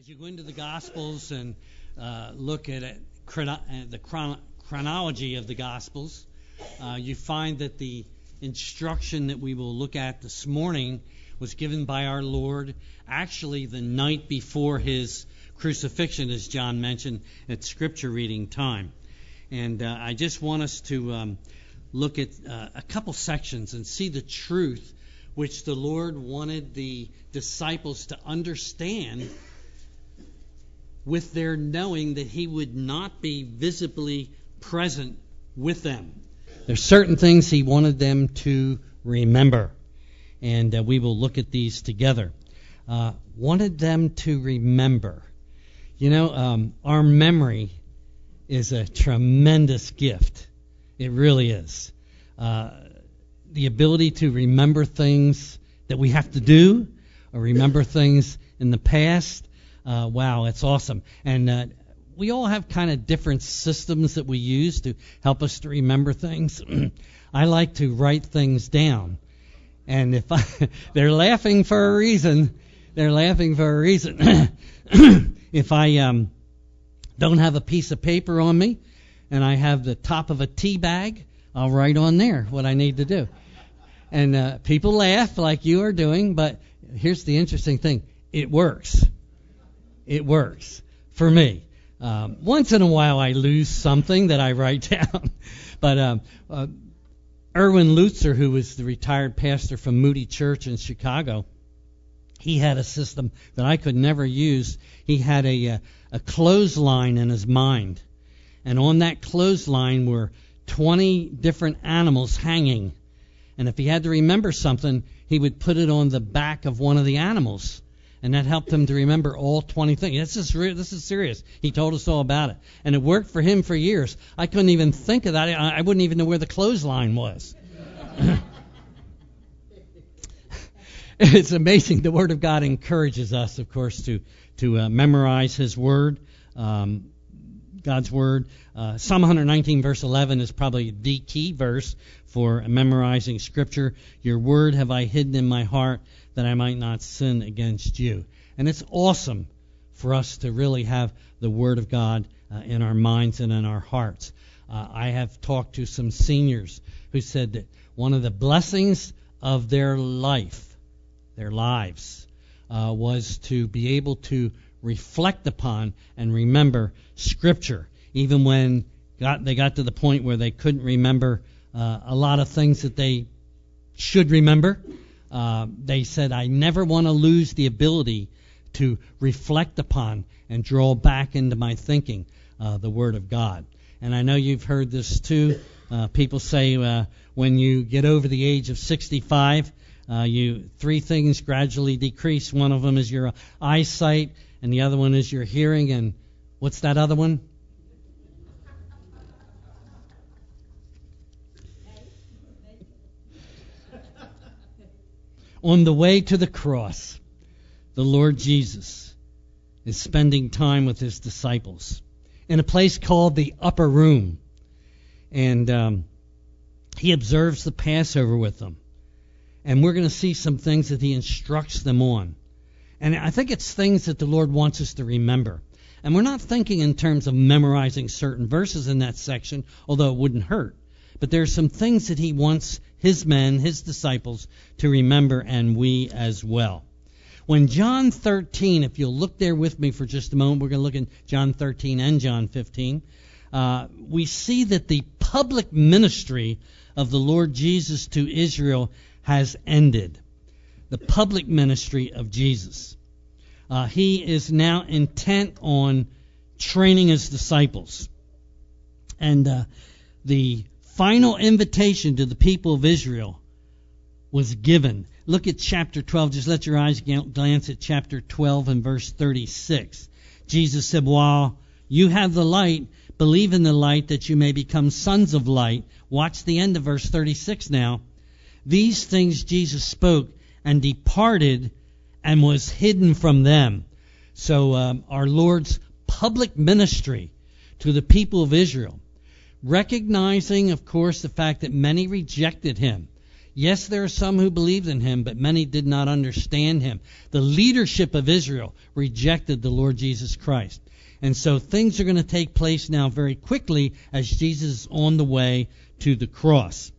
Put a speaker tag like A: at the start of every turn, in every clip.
A: As you go into the Gospels and uh, look at it, chrono- uh, the chron- chronology of the Gospels, uh, you find that the instruction that we will look at this morning was given by our Lord actually the night before his crucifixion, as John mentioned at scripture reading time. And uh, I just want us to um, look at uh, a couple sections and see the truth which the Lord wanted the disciples to understand with their knowing that he would not be visibly present with them. There's certain things he wanted them to remember, and uh, we will look at these together. Uh, wanted them to remember. You know, um, our memory is a tremendous gift. It really is. Uh, the ability to remember things that we have to do, or remember things in the past, uh, wow, it's awesome. And uh, we all have kind of different systems that we use to help us to remember things. I like to write things down. And if I, they're laughing for a reason, they're laughing for a reason. if I um, don't have a piece of paper on me and I have the top of a tea bag, I'll write on there what I need to do. And uh, people laugh like you are doing, but here's the interesting thing it works it works for me. Um, once in a while, I lose something that I write down, but um, uh, Erwin Lutzer, who was the retired pastor from Moody Church in Chicago, he had a system that I could never use. He had a, a, uh, a clothesline in his mind, and on that clothesline were 20 different animals hanging. And if he had to remember something, he would put it on the back of one of the animals and that helped him to remember all 20 things. This is re- this is serious. He told us all about it, and it worked for him for years. I couldn't even think of that. I, I wouldn't even know where the clothesline was. it's amazing. The Word of God encourages us, of course, to to uh, memorize His Word. Um, God's Word. Uh, Psalm 119, verse 11, is probably the key verse for memorizing Scripture. Your Word have I hidden in my heart that I might not sin against you. And it's awesome for us to really have the Word of God uh, in our minds and in our hearts. Uh, I have talked to some seniors who said that one of the blessings of their life, their lives, uh, was to be able to reflect upon and remember Scripture, even when got, they got to the point where they couldn't remember uh, a lot of things that they should remember. Uh, they said, I never want to lose the ability to reflect upon and draw back into my thinking uh, the Word of God. And I know you've heard this too. Uh, people say uh, when you get over the age of 65, uh, you three things gradually decrease. One of them is your eyesight, and the other one is your hearing. And what's that other one? On the way to the cross, the Lord Jesus is spending time with his disciples in a place called the upper room. And um, he observes the Passover with them. And we're going to see some things that he instructs them on. And I think it's things that the Lord wants us to remember. And we're not thinking in terms of memorizing certain verses in that section, although it wouldn't hurt. But there are some things that he wants his men, his disciples, to remember, and we as well. When John 13, if you'll look there with me for just a moment, we're going to look at John 13 and John 15. Uh, we see that the public ministry of the Lord Jesus to Israel has ended. The public ministry of Jesus. Uh, he is now intent on training his disciples. And uh, the final invitation to the people of Israel was given. Look at chapter 12. Just let your eyes glance at chapter 12 and verse 36. Jesus said, While you have the light, believe in the light that you may become sons of light. Watch the end of verse 36 now. These things Jesus spoke and departed and was hidden from them. So um, our Lord's public ministry to the people of Israel recognizing, of course, the fact that many rejected him. Yes, there are some who believed in him, but many did not understand him. The leadership of Israel rejected the Lord Jesus Christ. And so things are going to take place now very quickly as Jesus is on the way to the cross.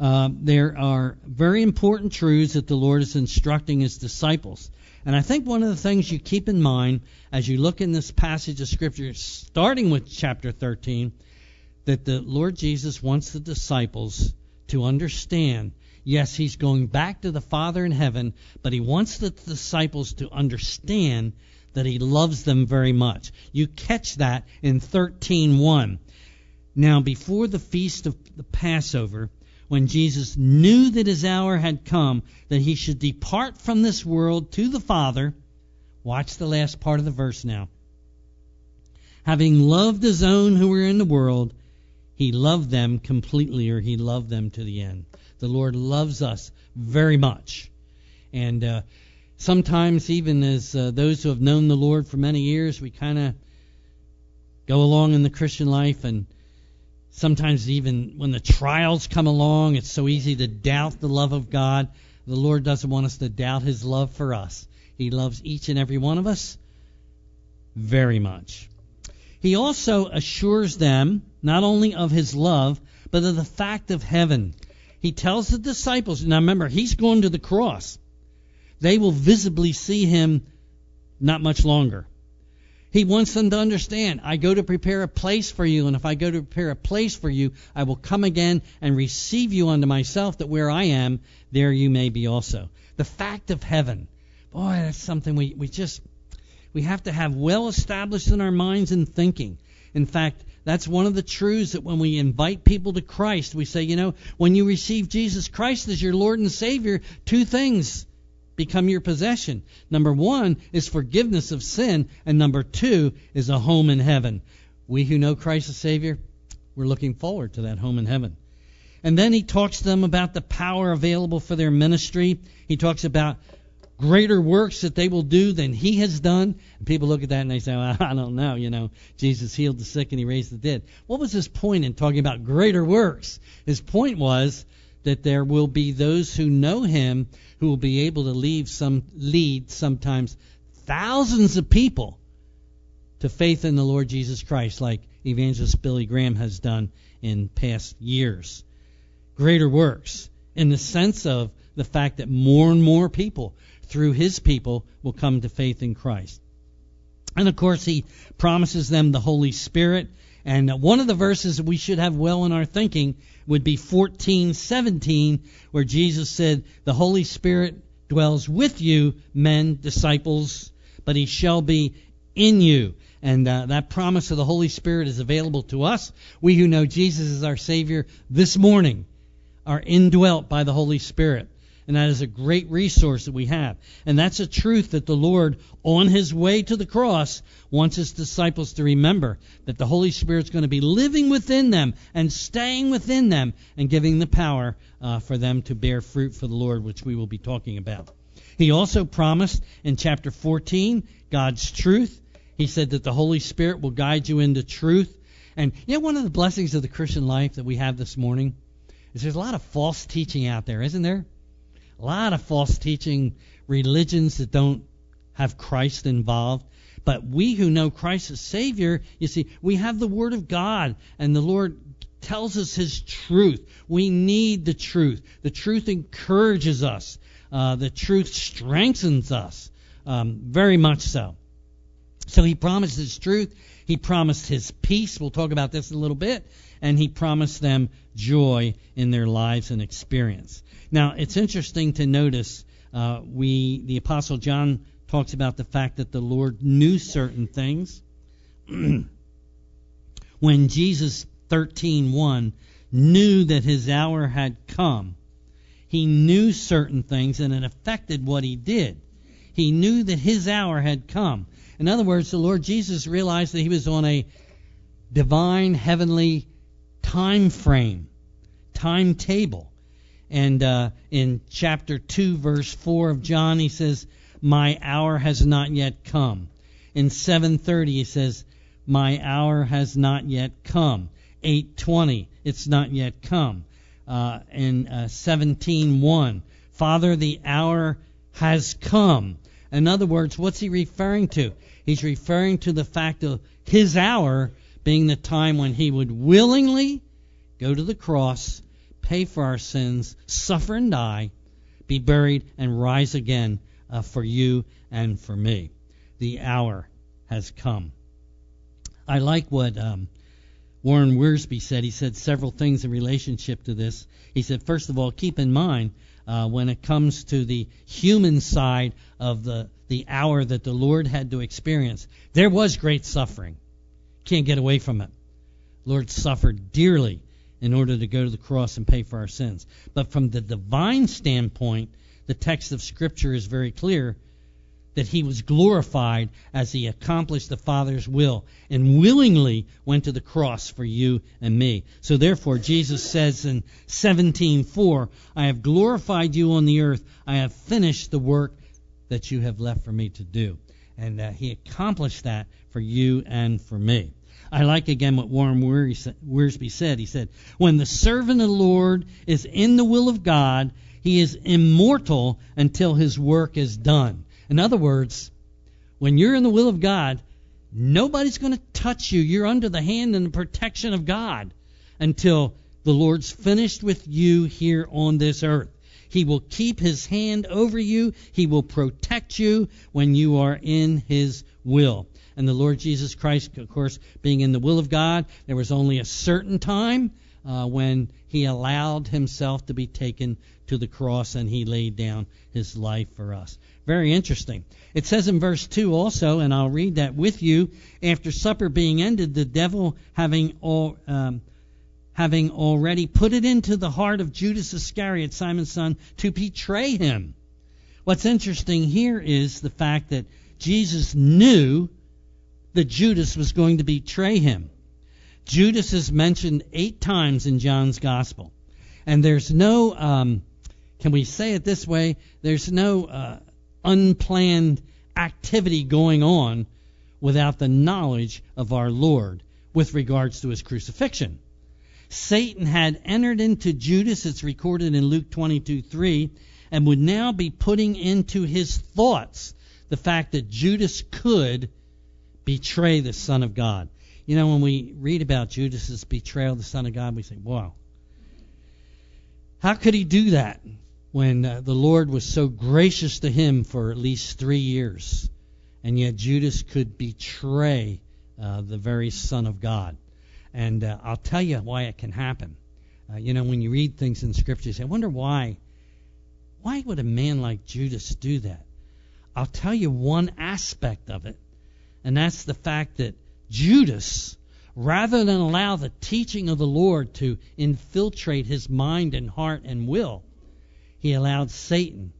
A: Uh, there are very important truths that the Lord is instructing his disciples. And I think one of the things you keep in mind as you look in this passage of Scripture, starting with chapter 13, that the Lord Jesus wants the disciples to understand yes, he's going back to the Father in heaven, but he wants the disciples to understand that he loves them very much. You catch that in 13:1. Now, before the feast of the Passover, when Jesus knew that his hour had come, that he should depart from this world to the Father, watch the last part of the verse now. Having loved his own who were in the world, he loved them completely, or he loved them to the end. The Lord loves us very much. And uh, sometimes, even as uh, those who have known the Lord for many years, we kind of go along in the Christian life and Sometimes, even when the trials come along, it's so easy to doubt the love of God. The Lord doesn't want us to doubt His love for us. He loves each and every one of us very much. He also assures them not only of His love, but of the fact of heaven. He tells the disciples, now remember, He's going to the cross. They will visibly see Him not much longer. He wants them to understand, I go to prepare a place for you, and if I go to prepare a place for you, I will come again and receive you unto myself, that where I am, there you may be also. The fact of heaven. Boy, that's something we, we just we have to have well established in our minds and thinking. In fact, that's one of the truths that when we invite people to Christ, we say, you know, when you receive Jesus Christ as your Lord and Savior, two things become your possession. Number one is forgiveness of sin, and number two is a home in heaven. We who know Christ as Savior, we're looking forward to that home in heaven. And then he talks to them about the power available for their ministry. He talks about greater works that they will do than he has done. And people look at that and they say, well, I don't know, you know, Jesus healed the sick and he raised the dead. What was his point in talking about greater works? His point was that there will be those who know him who will be able to lead some lead sometimes thousands of people to faith in the Lord Jesus Christ like evangelist Billy Graham has done in past years. Greater works in the sense of the fact that more and more people through his people will come to faith in Christ. And of course, he promises them the Holy Spirit. And one of the verses that we should have well in our thinking would be 14:17 where Jesus said, "The Holy Spirit dwells with you, men, disciples, but he shall be in you." And uh, that promise of the Holy Spirit is available to us. We who know Jesus is our Savior this morning are indwelt by the Holy Spirit. And that is a great resource that we have. And that's a truth that the Lord, on his way to the cross, wants his disciples to remember that the Holy Spirit's going to be living within them and staying within them and giving the power uh, for them to bear fruit for the Lord, which we will be talking about. He also promised in chapter 14 God's truth. He said that the Holy Spirit will guide you into truth. And you know, one of the blessings of the Christian life that we have this morning is there's a lot of false teaching out there, isn't there? A lot of false teaching religions that don't have Christ involved. But we who know Christ as Savior, you see, we have the Word of God, and the Lord tells us His truth. We need the truth. The truth encourages us. Uh, the truth strengthens us, um, very much so. So He promised His truth. He promised His peace. We'll talk about this in a little bit. And He promised them joy in their lives and experience. Now, it's interesting to notice uh, we the apostle John talks about the fact that the Lord knew certain things. when Jesus 13:1 knew that his hour had come, he knew certain things and it affected what he did. He knew that his hour had come. In other words, the Lord Jesus realized that he was on a divine heavenly time frame, timetable. And uh, in chapter 2, verse 4 of John, he says, My hour has not yet come. In 730, he says, My hour has not yet come. 820, it's not yet come. uh, in uh, 17:1. Father, the hour has come. In other words, what's he referring to? He's referring to the fact of his hour being the time when he would willingly go to the cross, pay for our sins, suffer and die, be buried, and rise again uh, for you and for me. The hour has come. I like what um, Warren Wiersbe said. He said several things in relationship to this. He said, first of all, keep in mind uh, when it comes to the human side of the the hour that the Lord had to experience, there was great suffering. Can't get away from it. Lord suffered dearly in order to go to the cross and pay for our sins. But from the divine standpoint, the text of Scripture is very clear that he was glorified as he accomplished the Father's will and willingly went to the cross for you and me. So therefore Jesus says in 17:4, I have glorified you on the earth. I have finished the work that you have left for me to do. And uh, he accomplished that for you and for me. I like again what Warren Wiersbe said. He said, When the servant of the Lord is in the will of God, he is immortal until his work is done. In other words, when you're in the will of God, nobody's going to touch you. You're under the hand and the protection of God until the Lord's finished with you here on this earth. He will keep his hand over you. He will protect you when you are in his will. And the Lord Jesus Christ, of course, being in the will of God, there was only a certain time uh, when he allowed himself to be taken to the cross and he laid down his life for us. Very interesting. It says in verse 2 also, and I'll read that with you, after supper being ended, the devil having all, um, having already put it into the heart of Judas Iscariot, Simon's son, to betray him. What's interesting here is the fact that Jesus knew that Judas was going to betray him. Judas is mentioned eight times in John's Gospel. And there's no, um, can we say it this way? There's no uh, unplanned activity going on without the knowledge of our Lord with regards to his crucifixion. Satan had entered into Judas, it's recorded in Luke 22:3, and would now be putting into his thoughts the fact that Judas could betray the Son of God. You know, when we read about Judas's betrayal of the Son of God, we say, wow. How could he do that when uh, the Lord was so gracious to him for at least three years? And yet Judas could betray uh, the very Son of God. And uh, I'll tell you why it can happen. Uh, you know, when you read things in Scripture, you say, I wonder why. Why would a man like Judas do that? I'll tell you one aspect of it, and that's the fact that Judas, rather than allow the teaching of the Lord to infiltrate his mind and heart and will, he allowed Satan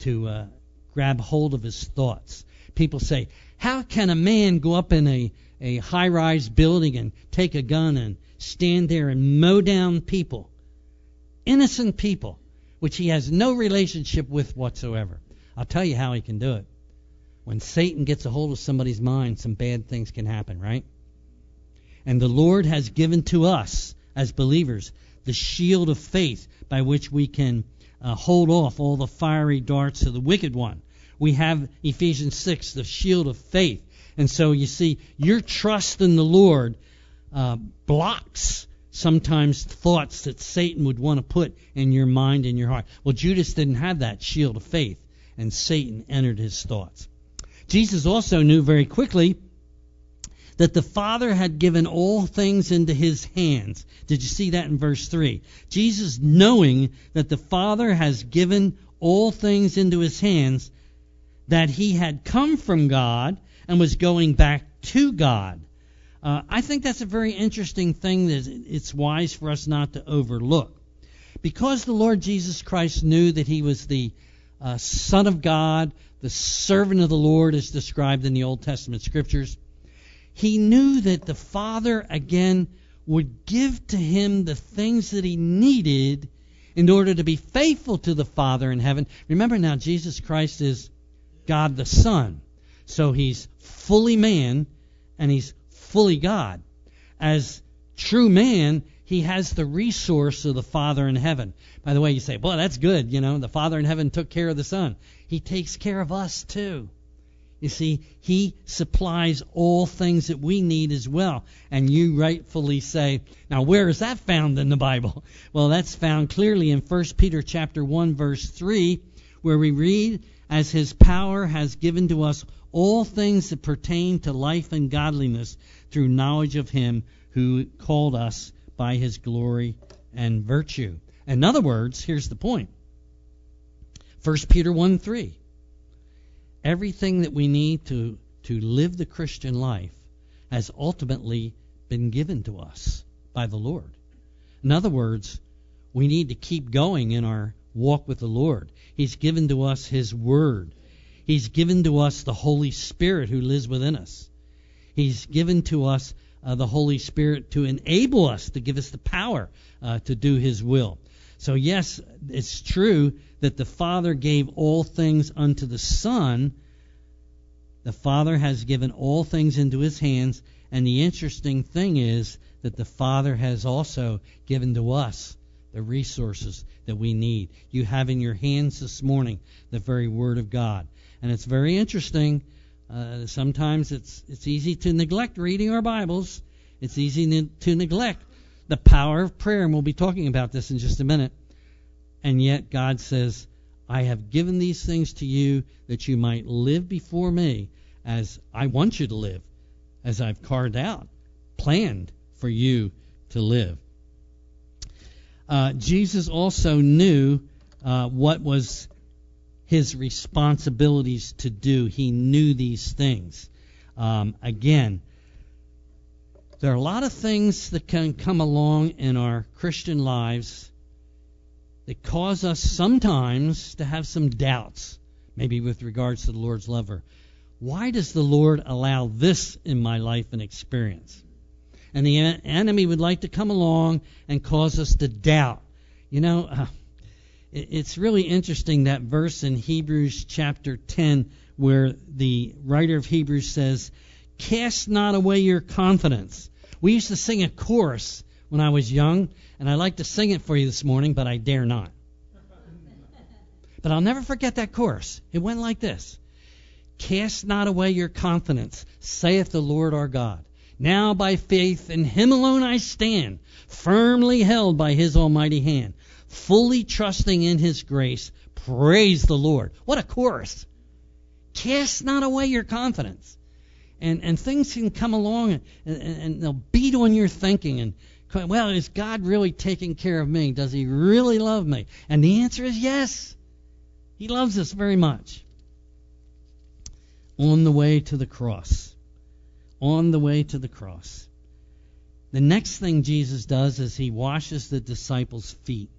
A: to uh, grab hold of his thoughts. People say, How can a man go up in a a high rise building and take a gun and stand there and mow down people, innocent people, which he has no relationship with whatsoever. I'll tell you how he can do it. When Satan gets a hold of somebody's mind, some bad things can happen, right? And the Lord has given to us as believers the shield of faith by which we can uh, hold off all the fiery darts of the wicked one. We have Ephesians 6, the shield of faith. And so you see, your trust in the Lord uh, blocks sometimes thoughts that Satan would want to put in your mind and your heart. Well, Judas didn't have that shield of faith, and Satan entered his thoughts. Jesus also knew very quickly that the Father had given all things into his hands. Did you see that in verse 3? Jesus, knowing that the Father has given all things into his hands, that he had come from God and was going back to God. Uh, I think that's a very interesting thing that it's wise for us not to overlook. Because the Lord Jesus Christ knew that he was the uh, Son of God, the servant of the Lord as described in the Old Testament scriptures, he knew that the Father again would give to him the things that he needed in order to be faithful to the Father in heaven. Remember now, Jesus Christ is God the Son. So he's fully man and he's fully God. As true man, he has the resource of the Father in heaven. By the way, you say, well, that's good. You know, the Father in heaven took care of the Son. He takes care of us too. You see, He supplies all things that we need as well. And you rightfully say, now where is that found in the Bible? Well, that's found clearly in 1 Peter chapter 1 verse 3, where we read, as His power has given to us all things that pertain to life and godliness through knowledge of Him who called us by his glory and virtue. In other words, here's the point 1 Peter 1 3. Everything that we need to, to live the Christian life has ultimately been given to us by the Lord. In other words, we need to keep going in our walk with the Lord. He's given to us His Word. He's given to us the Holy Spirit who lives within us. He's given to us uh, the Holy Spirit to enable us, to give us the power uh, to do His will. So, yes, it's true that the Father gave all things unto the Son. The Father has given all things into His hands. And the interesting thing is that the Father has also given to us the resources that we need. You have in your hands this morning the very Word of God. And it's very interesting uh, sometimes it's it's easy to neglect reading our Bibles. It's easy ne- to neglect the power of prayer, and we'll be talking about this in just a minute. And yet God says, "I have given these things to you that you might live before me as I want you to live, as I've carved out, planned for you to live." Uh, Jesus also knew uh, what was his responsibilities to do. He knew these things. Um, again, there are a lot of things that can come along in our Christian lives that cause us sometimes to have some doubts, maybe with regards to the Lord's lover. Why does the Lord allow this in my life and experience? And the enemy would like to come along and cause us to doubt. You know, uh, it's really interesting that verse in Hebrews chapter 10 where the writer of Hebrews says, Cast not away your confidence. We used to sing a chorus when I was young, and I'd like to sing it for you this morning, but I dare not. But I'll never forget that chorus. It went like this Cast not away your confidence, saith the Lord our God. Now by faith in him alone I stand, firmly held by his almighty hand fully trusting in His grace. Praise the Lord. What a chorus. Cast not away your confidence. And, and things can come along and, and, and they'll beat on your thinking and well, is God really taking care of me? Does He really love me? And the answer is yes. He loves us very much. On the way to the cross. On the way to the cross. The next thing Jesus does is He washes the disciples' feet.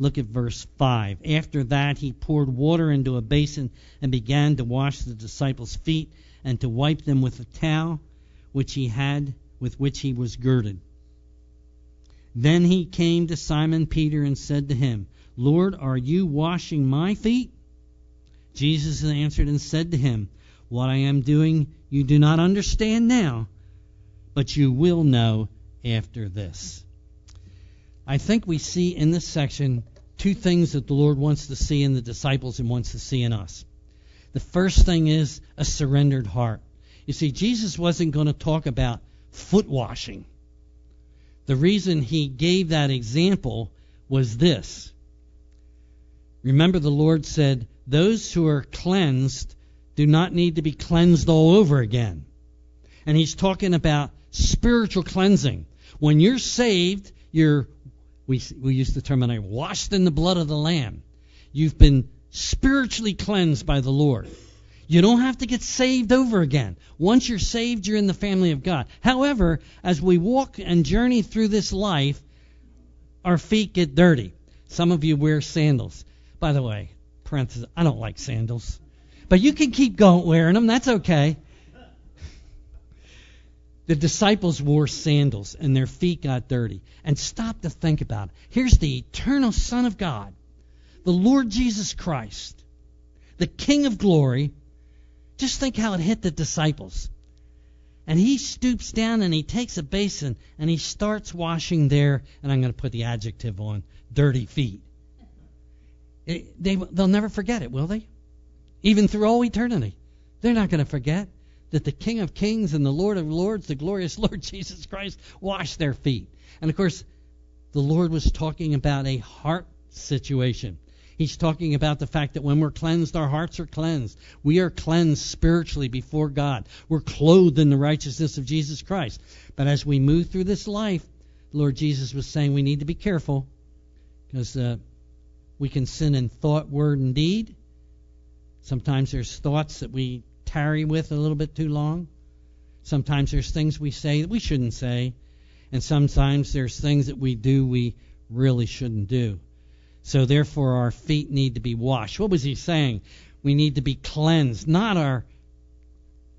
A: Look at verse 5. After that, he poured water into a basin and began to wash the disciples' feet and to wipe them with a towel which he had with which he was girded. Then he came to Simon Peter and said to him, Lord, are you washing my feet? Jesus answered and said to him, What I am doing you do not understand now, but you will know after this. I think we see in this section two things that the Lord wants to see in the disciples and wants to see in us. The first thing is a surrendered heart. You see, Jesus wasn't going to talk about foot washing. The reason he gave that example was this. Remember, the Lord said, Those who are cleansed do not need to be cleansed all over again. And he's talking about spiritual cleansing. When you're saved, you're we, we use the terminology, washed in the blood of the Lamb. You've been spiritually cleansed by the Lord. You don't have to get saved over again. Once you're saved, you're in the family of God. However, as we walk and journey through this life, our feet get dirty. Some of you wear sandals. By the way, parenthesis, I don't like sandals. But you can keep going wearing them. That's okay. The disciples wore sandals and their feet got dirty. And stop to think about it. Here's the eternal Son of God, the Lord Jesus Christ, the King of glory. Just think how it hit the disciples. And he stoops down and he takes a basin and he starts washing their, and I'm going to put the adjective on, dirty feet. It, they, they'll never forget it, will they? Even through all eternity. They're not going to forget that the King of Kings and the Lord of Lords, the glorious Lord Jesus Christ, washed their feet. And of course, the Lord was talking about a heart situation. He's talking about the fact that when we're cleansed, our hearts are cleansed. We are cleansed spiritually before God. We're clothed in the righteousness of Jesus Christ. But as we move through this life, Lord Jesus was saying we need to be careful because uh, we can sin in thought, word, and deed. Sometimes there's thoughts that we tarry with a little bit too long. Sometimes there's things we say that we shouldn't say. And sometimes there's things that we do we really shouldn't do. So therefore, our feet need to be washed. What was he saying? We need to be cleansed, not our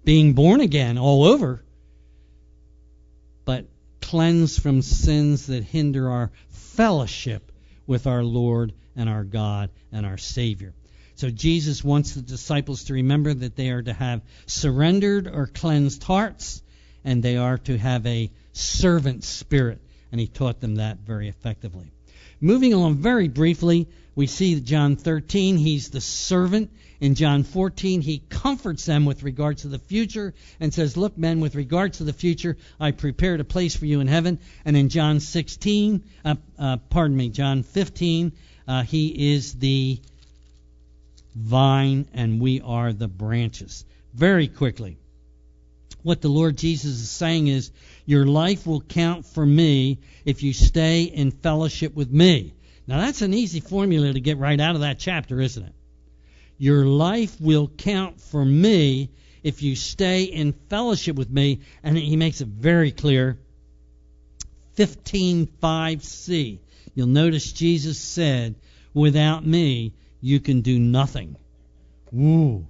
A: being born again all over, but cleansed from sins that hinder our fellowship with our Lord and our God and our Savior. So Jesus wants the disciples to remember that they are to have surrendered or cleansed hearts, and they are to have a servant spirit. And he taught them that very effectively. Moving along very briefly, we see John 13, he's the servant. In John 14, he comforts them with regards to the future and says, Look, men, with regards to the future, I prepared a place for you in heaven. And in John 16, uh, uh, pardon me, John 15, uh, he is the vine and we are the branches. Very quickly, what the Lord Jesus is saying is, Your life will count for me if you stay in fellowship with me. Now, that's an easy formula to get right out of that chapter, isn't it? Your life will count for me if you stay in fellowship with me. And he makes it very clear. 15:5c. You'll notice Jesus said, "Without me, you can do nothing." Woo.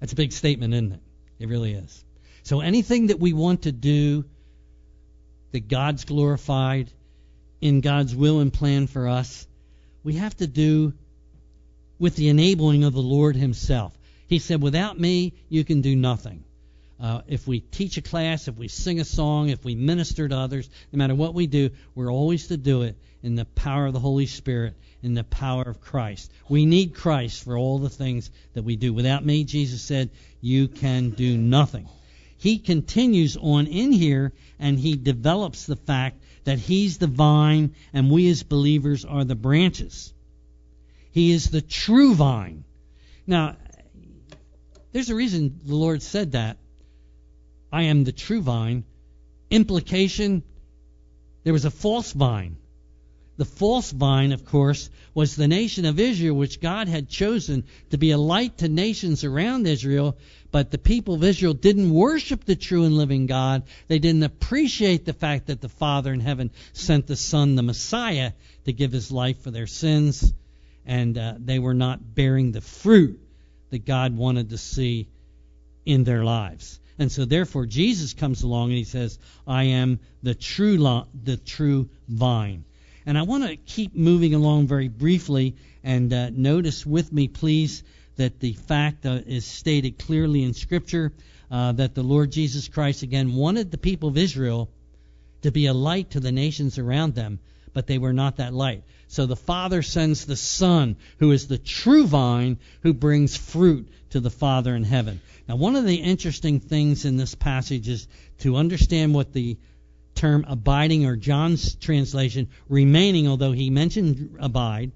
A: That's a big statement, isn't it? It really is. So anything that we want to do that God's glorified in God's will and plan for us, we have to do with the enabling of the Lord Himself. He said, Without me, you can do nothing. Uh, if we teach a class, if we sing a song, if we minister to others, no matter what we do, we're always to do it in the power of the Holy Spirit, in the power of Christ. We need Christ for all the things that we do. Without me, Jesus said, you can do nothing. He continues on in here and he develops the fact that he's the vine and we as believers are the branches. He is the true vine. Now, there's a reason the Lord said that. I am the true vine. Implication, there was a false vine. The false vine, of course, was the nation of Israel, which God had chosen to be a light to nations around Israel. But the people of Israel didn't worship the true and living God. They didn't appreciate the fact that the Father in heaven sent the Son, the Messiah, to give his life for their sins. And uh, they were not bearing the fruit that God wanted to see in their lives. And so therefore Jesus comes along and he says, I am the true lo- the true vine. And I want to keep moving along very briefly and uh, notice with me, please, that the fact uh, is stated clearly in Scripture uh, that the Lord Jesus Christ, again, wanted the people of Israel to be a light to the nations around them, but they were not that light. So the Father sends the Son, who is the true vine, who brings fruit to the Father in heaven. Now, one of the interesting things in this passage is to understand what the term abiding, or John's translation, remaining, although he mentioned abide.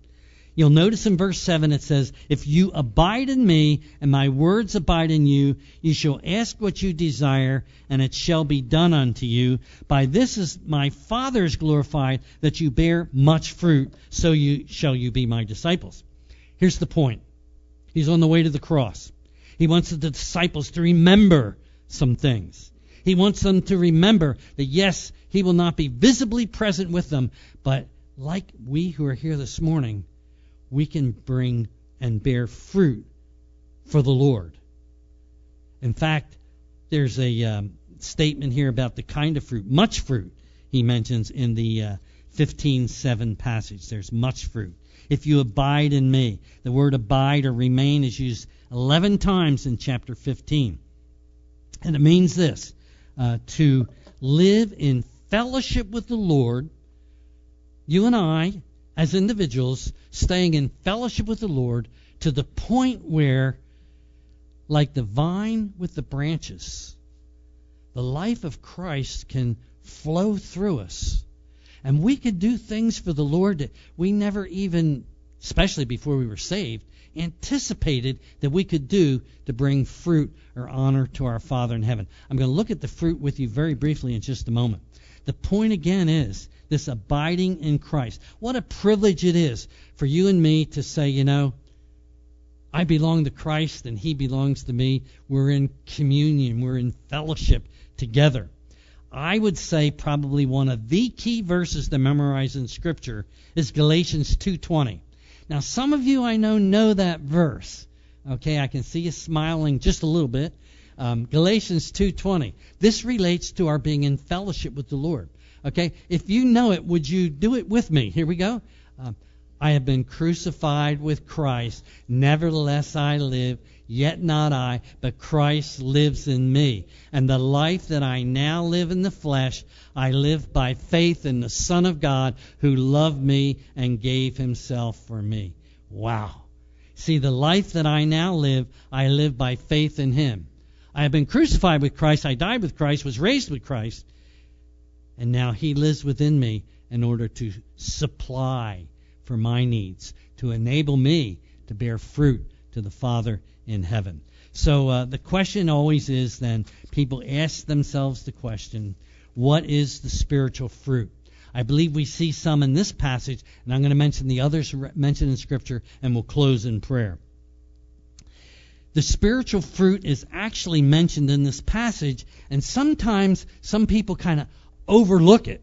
A: You'll notice in verse 7 it says, If you abide in me, and my words abide in you, you shall ask what you desire, and it shall be done unto you. By this is my Father is glorified, that you bear much fruit, so you shall you be my disciples. Here's the point. He's on the way to the cross. He wants the disciples to remember some things. He wants them to remember that, yes, He will not be visibly present with them, but like we who are here this morning, we can bring and bear fruit for the Lord. In fact, there's a um, statement here about the kind of fruit, much fruit, he mentions in the uh, 15:7 passage. There's much fruit. If you abide in me, the word abide or remain is used 11 times in chapter 15. And it means this uh, to live in fellowship with the Lord, you and I, as individuals, staying in fellowship with the Lord to the point where, like the vine with the branches, the life of Christ can flow through us. And we could do things for the Lord that we never even, especially before we were saved, anticipated that we could do to bring fruit or honor to our Father in heaven. I'm going to look at the fruit with you very briefly in just a moment. The point again is this abiding in Christ. What a privilege it is for you and me to say, you know, I belong to Christ and He belongs to me. We're in communion, we're in fellowship together. I would say probably one of the key verses to memorize in Scripture is Galatians 2:20. Now, some of you I know know that verse. Okay, I can see you smiling just a little bit. Um, Galatians 2:20. This relates to our being in fellowship with the Lord. Okay, if you know it, would you do it with me? Here we go. Um, I have been crucified with Christ. Nevertheless, I live. Yet not I, but Christ lives in me. And the life that I now live in the flesh, I live by faith in the Son of God who loved me and gave himself for me. Wow. See, the life that I now live, I live by faith in him. I have been crucified with Christ, I died with Christ, was raised with Christ, and now he lives within me in order to supply for my needs, to enable me to bear fruit to the Father in heaven. So uh, the question always is then people ask themselves the question, what is the spiritual fruit? I believe we see some in this passage, and I'm going to mention the others mentioned in Scripture, and we'll close in prayer. The spiritual fruit is actually mentioned in this passage, and sometimes some people kind of overlook it.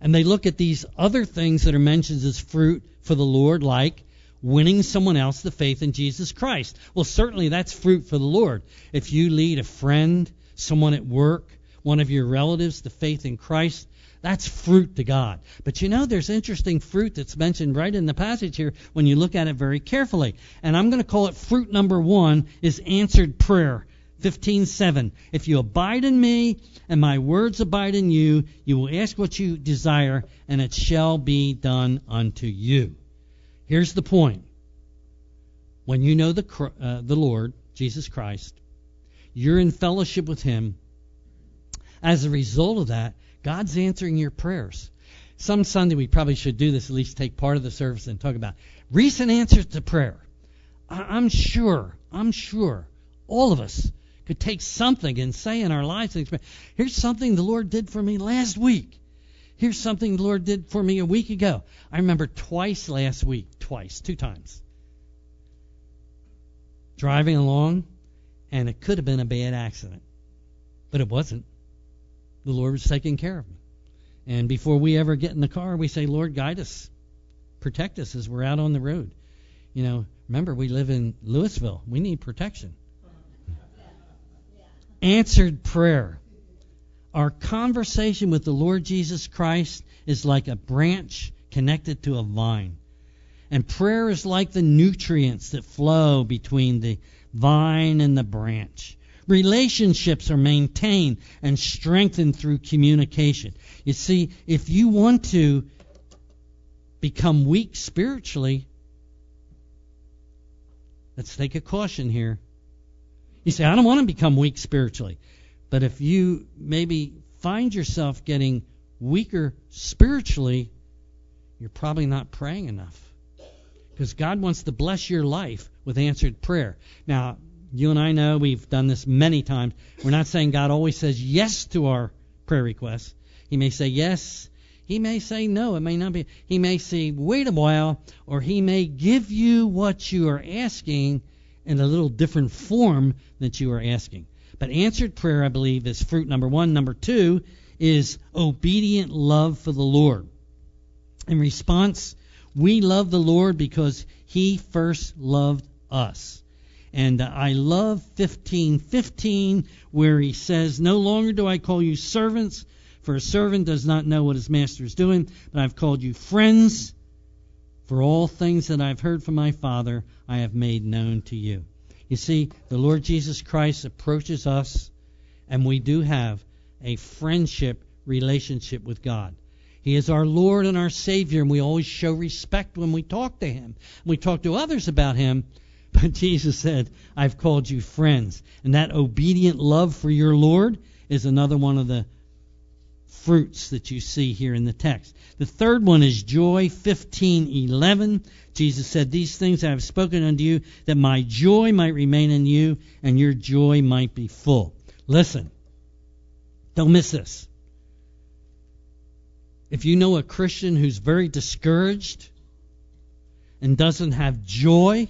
A: And they look at these other things that are mentioned as fruit for the Lord, like winning someone else to faith in Jesus Christ. Well, certainly that's fruit for the Lord. If you lead a friend, someone at work, one of your relatives to faith in Christ, that's fruit to God. But you know, there's interesting fruit that's mentioned right in the passage here when you look at it very carefully. And I'm going to call it fruit number one is answered prayer. 15:7 If you abide in me and my words abide in you, you will ask what you desire and it shall be done unto you. Here's the point. When you know the, uh, the Lord, Jesus Christ, you're in fellowship with Him. As a result of that, God's answering your prayers. Some Sunday we probably should do this, at least take part of the service and talk about recent answers to prayer. I'm sure, I'm sure all of us could take something and say in our lives, here's something the Lord did for me last week. Here's something the Lord did for me a week ago. I remember twice last week, twice, two times. Driving along, and it could have been a bad accident, but it wasn't. The Lord was taking care of me. And before we ever get in the car, we say, Lord, guide us, protect us as we're out on the road. You know, remember, we live in Louisville. We need protection. Answered prayer. Our conversation with the Lord Jesus Christ is like a branch connected to a vine. And prayer is like the nutrients that flow between the vine and the branch. Relationships are maintained and strengthened through communication. You see, if you want to become weak spiritually, let's take a caution here. You say, I don't want to become weak spiritually. But if you maybe find yourself getting weaker spiritually, you're probably not praying enough. Because God wants to bless your life with answered prayer. Now, you and I know we've done this many times. We're not saying God always says yes to our prayer requests. He may say yes. He may say no. It may not be. He may say wait a while, or he may give you what you are asking in a little different form that you are asking. But answered prayer, I believe, is fruit number one. Number two is obedient love for the Lord. In response, we love the Lord because He first loved us. And I love 15:15 where he says, "No longer do I call you servants, for a servant does not know what his master is doing, but I've called you friends, for all things that I've heard from my Father I have made known to you." You see, the Lord Jesus Christ approaches us and we do have a friendship relationship with God. He is our Lord and our Savior, and we always show respect when we talk to Him. We talk to others about Him, but Jesus said, I've called you friends. And that obedient love for your Lord is another one of the fruits that you see here in the text. The third one is joy, 15:11. Jesus said, "These things I have spoken unto you, that my joy might remain in you, and your joy might be full." Listen, don't miss this. If you know a Christian who's very discouraged and doesn't have joy,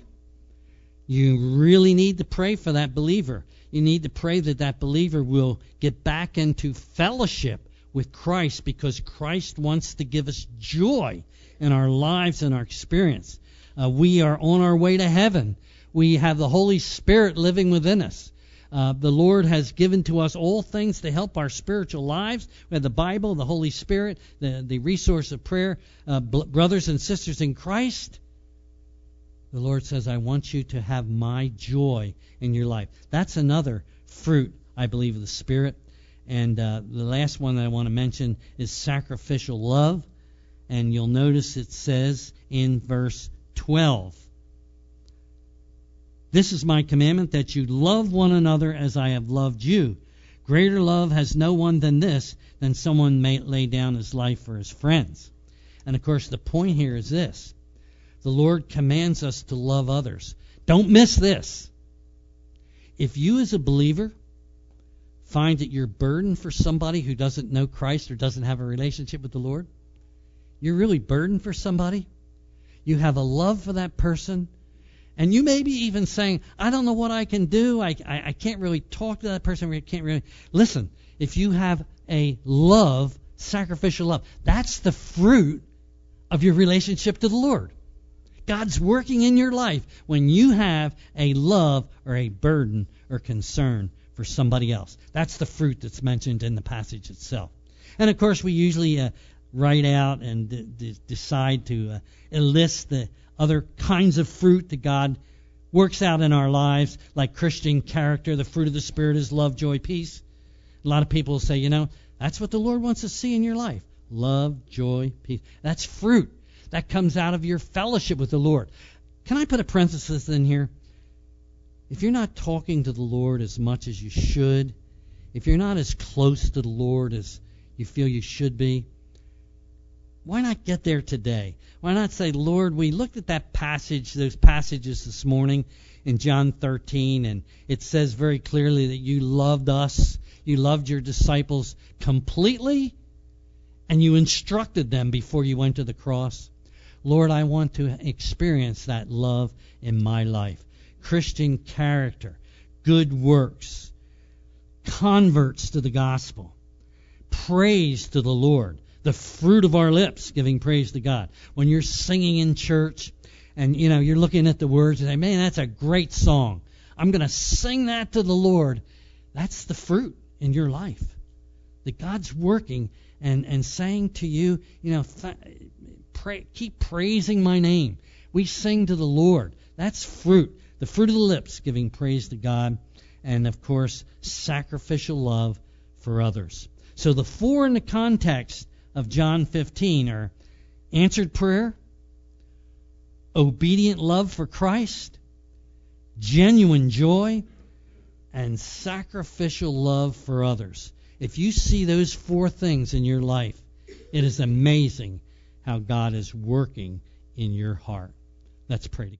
A: you really need to pray for that believer. You need to pray that that believer will get back into fellowship with Christ because Christ wants to give us joy in our lives and our experience. Uh, we are on our way to heaven. We have the Holy Spirit living within us. Uh, the Lord has given to us all things to help our spiritual lives. We have the Bible, the Holy Spirit, the, the resource of prayer. Uh, bl- brothers and sisters in Christ, the Lord says, I want you to have my joy in your life. That's another fruit, I believe, of the Spirit. And uh, the last one that I want to mention is sacrificial love. And you'll notice it says in verse 12 This is my commandment that you love one another as I have loved you. Greater love has no one than this, than someone may lay down his life for his friends. And of course, the point here is this the Lord commands us to love others. Don't miss this. If you, as a believer, find that you're burdened for somebody who doesn't know Christ or doesn't have a relationship with the Lord, you're really burdened for somebody. You have a love for that person. And you may be even saying, I don't know what I can do. I, I, I can't really talk to that person. I can't really. Listen, if you have a love, sacrificial love, that's the fruit of your relationship to the Lord. God's working in your life when you have a love or a burden or concern for somebody else. That's the fruit that's mentioned in the passage itself. And of course, we usually uh, write out and d- d- decide to uh, enlist the other kinds of fruit that God works out in our lives, like Christian character. The fruit of the Spirit is love, joy, peace. A lot of people say, you know, that's what the Lord wants to see in your life love, joy, peace. That's fruit. That comes out of your fellowship with the Lord. Can I put a parenthesis in here? If you're not talking to the Lord as much as you should, if you're not as close to the Lord as you feel you should be, why not get there today? Why not say, Lord, we looked at that passage, those passages this morning in John 13, and it says very clearly that you loved us, you loved your disciples completely, and you instructed them before you went to the cross. Lord, I want to experience that love in my life. Christian character, good works, converts to the gospel, praise to the Lord, the fruit of our lips, giving praise to God. When you're singing in church and you know you're looking at the words and say, "Man, that's a great song. I'm going to sing that to the Lord." That's the fruit in your life. That God's working and and saying to you, you know, th- pray, keep praising my name. We sing to the Lord. That's fruit the fruit of the lips, giving praise to God, and of course, sacrificial love for others. So the four in the context of John 15 are answered prayer, obedient love for Christ, genuine joy, and sacrificial love for others. If you see those four things in your life, it is amazing how God is working in your heart. Let's pray together.